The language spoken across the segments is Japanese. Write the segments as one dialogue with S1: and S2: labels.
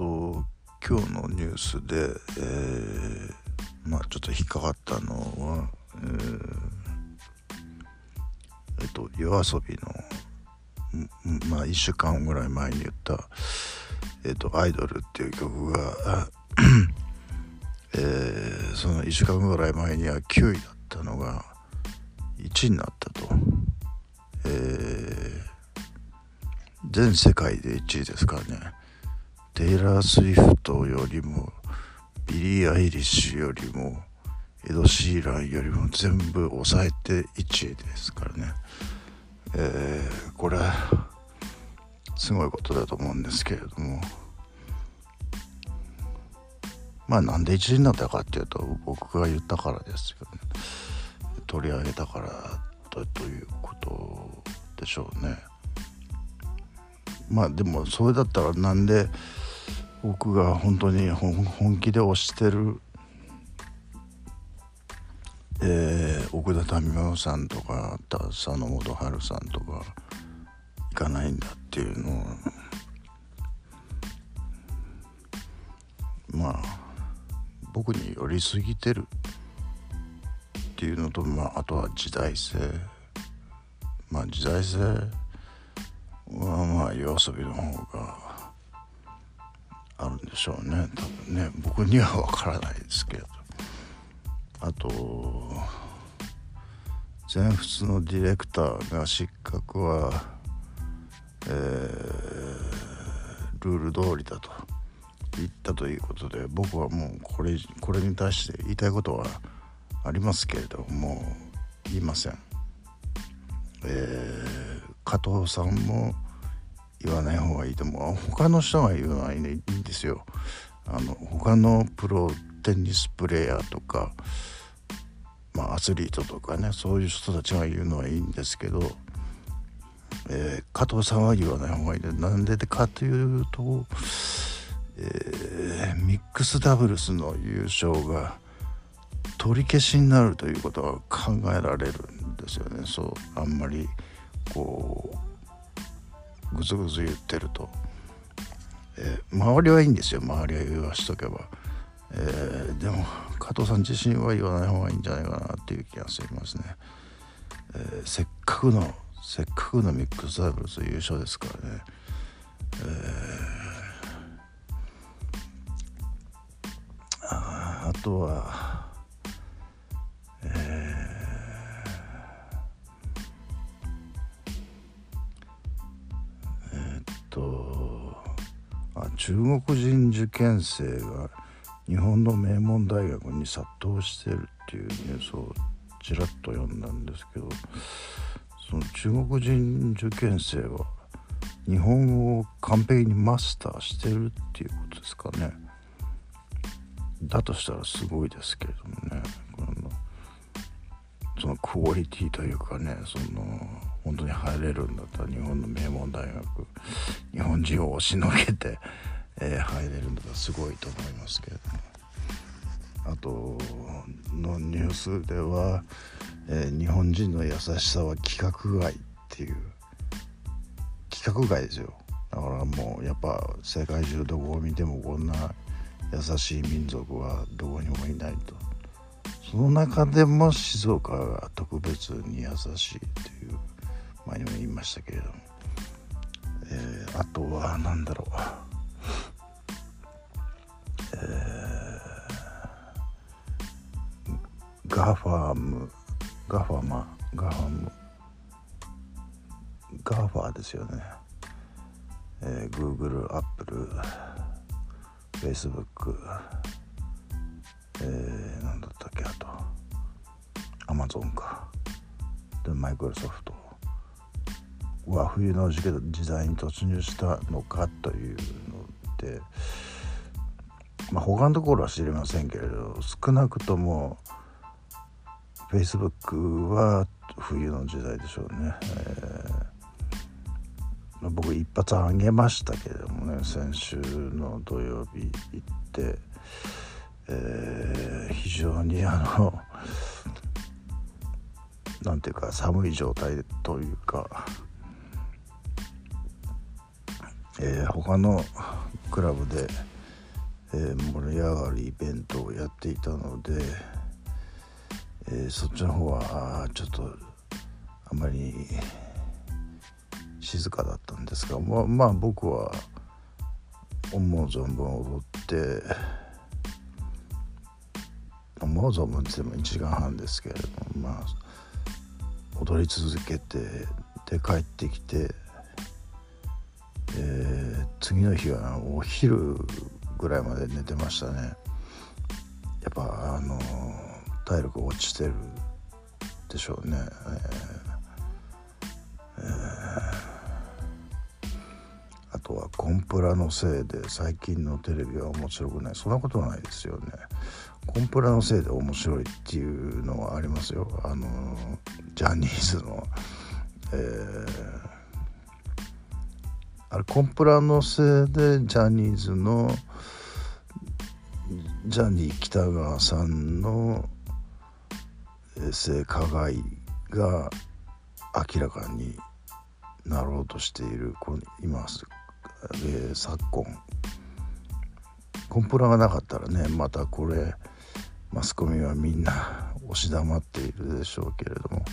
S1: と今日のニュースで、えー、まあちょっと引っかかったのは、えー、えっと夜遊びのまあ1週間ぐらい前に言った「えっとアイドル」っていう曲がえー、その1週間ぐらい前には9位だったのが1位になったと。えー、全世界で1位ですからね。テイラー・スウィフトよりもビリー・アイリッシュよりもエド・シーランよりも全部抑えて1位ですからね、えー、これはすごいことだと思うんですけれども。まあなんで1位になったかっていうと僕が言ったからですよね。取り上げたからということでしょうね。まあでもそれだったらなんで僕が本当に本気で推してる、えー、奥田民生さんとか佐野元春さんとか行かないんだっていうのをまあ僕に寄りすぎてるっていうのと、まあ、あとは時代性。まあ時代性はまあ夜遊びの方がんでしょうね。多分ね。僕には分からないですけど。あと全仏のディレクターが失格は、えー、ルール通りだと。言ったということで僕はもうこれこれに対して言いたいことはありますけれども言いません。えー、加藤さんも言わない方がいいと思う。他の人が言うのはいいんですよ。あの他のプロテニスプレーヤーとか、まあ、アスリートとかねそういう人たちが言うのはいいんですけど、えー、加藤さんは言わない方がいい。でなんでかというと、えー、ミックスダブルスの優勝が取り消しになるということは考えられるんですよね。そうあんまりこうぐずぐず言ってると、えー、周りはいいんですよ。周りは言わしとけば、えー、でも加藤さん自身は言わない方がいいんじゃないかなっていう気がしますね、えー、せっかくのせっかくのミックスダブルス優勝ですからね、えー、ああとは中国人受験生が日本の名門大学に殺到してるっていうニュースをちらっと読んだんですけどその中国人受験生は日本語を完璧にマスターしてるっていうことですかね。だとしたらすごいですけれどもねこのそのクオリティというかねその本当に入れるんだったら日本の名門大学日本人を押しのけて、えー、入れるんだったらすごいと思いますけれども。あとのニュースでは、えー、日本人の優しさは規格外っていう。規格外ですよ。だからもうやっぱ世界中どこを見てもこんな優しい民族はどこにもいないと。その中でも静岡が特別に優しいっていう。前にも言いましたけれども、えー、あとは何だろう。えー、ガファーム。ガファマ。ガファム。ガファーですよね、えー、Google、Apple、Facebook えー、何だったっけあと。Amazon か。でマイクロソフト。は冬の時代に突入したのかというので、まあ、他のところは知りませんけれど少なくとも Facebook は冬の時代でしょうね。えー、僕一発あげましたけれどもね先週の土曜日行って、えー、非常にあのなんていうか寒い状態というかえー、他のクラブで、えー、盛り上がるイベントをやっていたので、えー、そっちの方はちょっとあまり静かだったんですがま、まあ、僕は思う存分踊って思う存分って言っても1時間半ですけれどもまあ踊り続けてで帰ってきて、えー、次の日はお昼ぐらいまで寝てましたね。やっぱあの体力落ちてるでしょうね、えーえーあとはコンプラのせいで最近のテレビは面白くない。そんなことないですよね。コンプラのせいで面白いっていうのはありますよ。あのジャニーズのえー、あれコンプラのせいでジャニーズのジャニー喜多川さんの性加害が明らかになろうとしている今えー、昨今コンプラがなかったらねまたこれマスコミはみんな押し黙っているでしょうけれども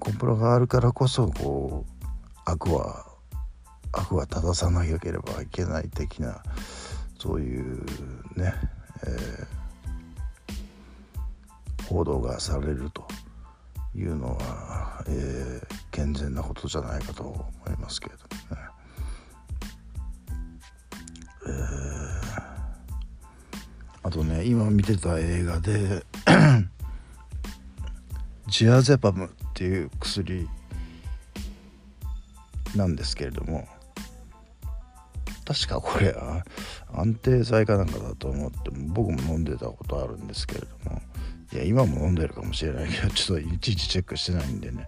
S1: コンプラがあるからこそこう悪は悪は正さなければいけない的なそういうね、えー、報道がされるというのは、えー、健全なことじゃないかと思いますけれどもね。えー、あとね今見てた映画で ジアゼパムっていう薬なんですけれども確かこれ安定剤かなんかだと思って僕も飲んでたことあるんですけれどもいや今も飲んでるかもしれないけどちょっといちいちチェックしてないんでね。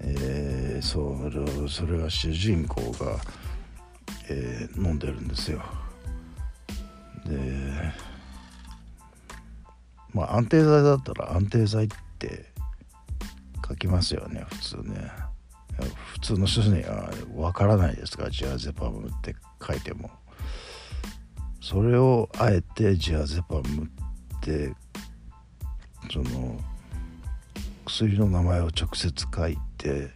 S1: えー、それそれが主人公が、えー、飲んでるんですよ。でまあ安定剤だったら安定剤って書きますよね普通ね。通の人には分からないですかジアゼパムって書いてもそれをあえてジアゼパムってその薬の名前を直接書いて、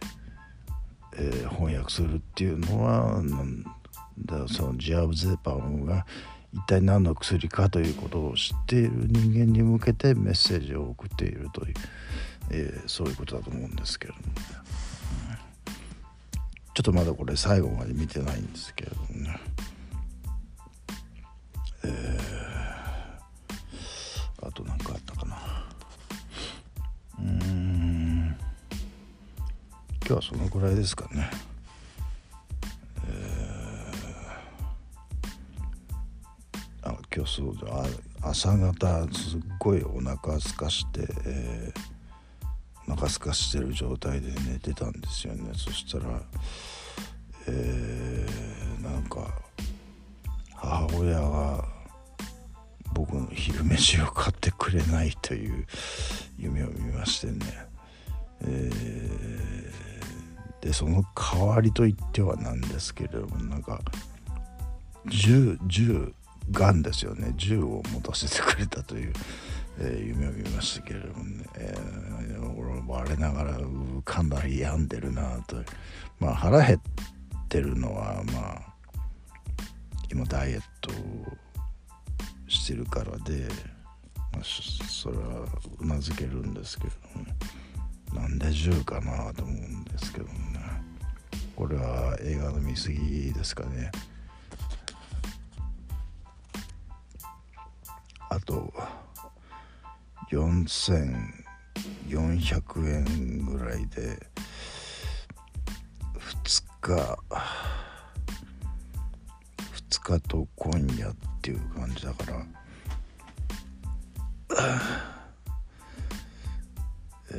S1: えー、翻訳するっていうのはなんだそのジアゼパムが一体何の薬かということを知っている人間に向けてメッセージを送っているという、えー、そういうことだと思うんですけれども、ね、ちょっとまだこれ最後まで見てないんですけどね、えー、あと何かあったかな。うん。今日はそのぐらいですかね。え今日そう朝方すっごいお腹すかして、えー、お腹すかしてる状態で寝てたんですよね。そしたらえー、なんか母親が僕の昼飯を買ってくれないという夢を見ましてね、えー、でその代わりと言ってはなんですけれどもなんか10 10がんですよね。銃を持たせてくれたという、えー、夢を見ましたけれどもね、えー、俺我ながらかなり病んでるなと。まあ腹減ってるのはまあ今ダイエットしてるからで、まあ、それはうなずけるんですけど、ね、なんで銃かなと思うんですけどもね。これは映画の見過ぎですかね。あと4400円ぐらいで2日2日と今夜っていう感じだから。え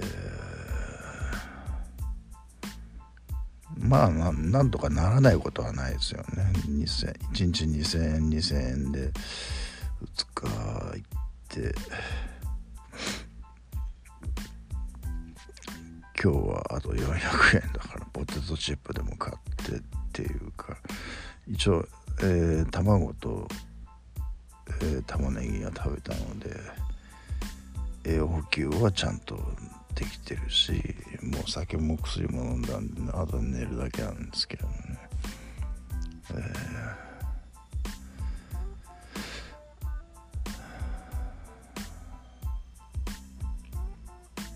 S1: ー、まあなんとかならないことはないですよね。1日2000円2000円で2日行って。今日はあと400円だからポテトチップでも買ってっていうか一応、えー、卵と、えー、玉ねぎが食べたので栄養補給はちゃんとできてるしもう酒も薬も飲んだんであと寝るだけなんですけどね、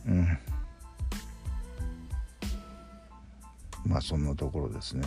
S1: えー、うん。まあそんなところですね。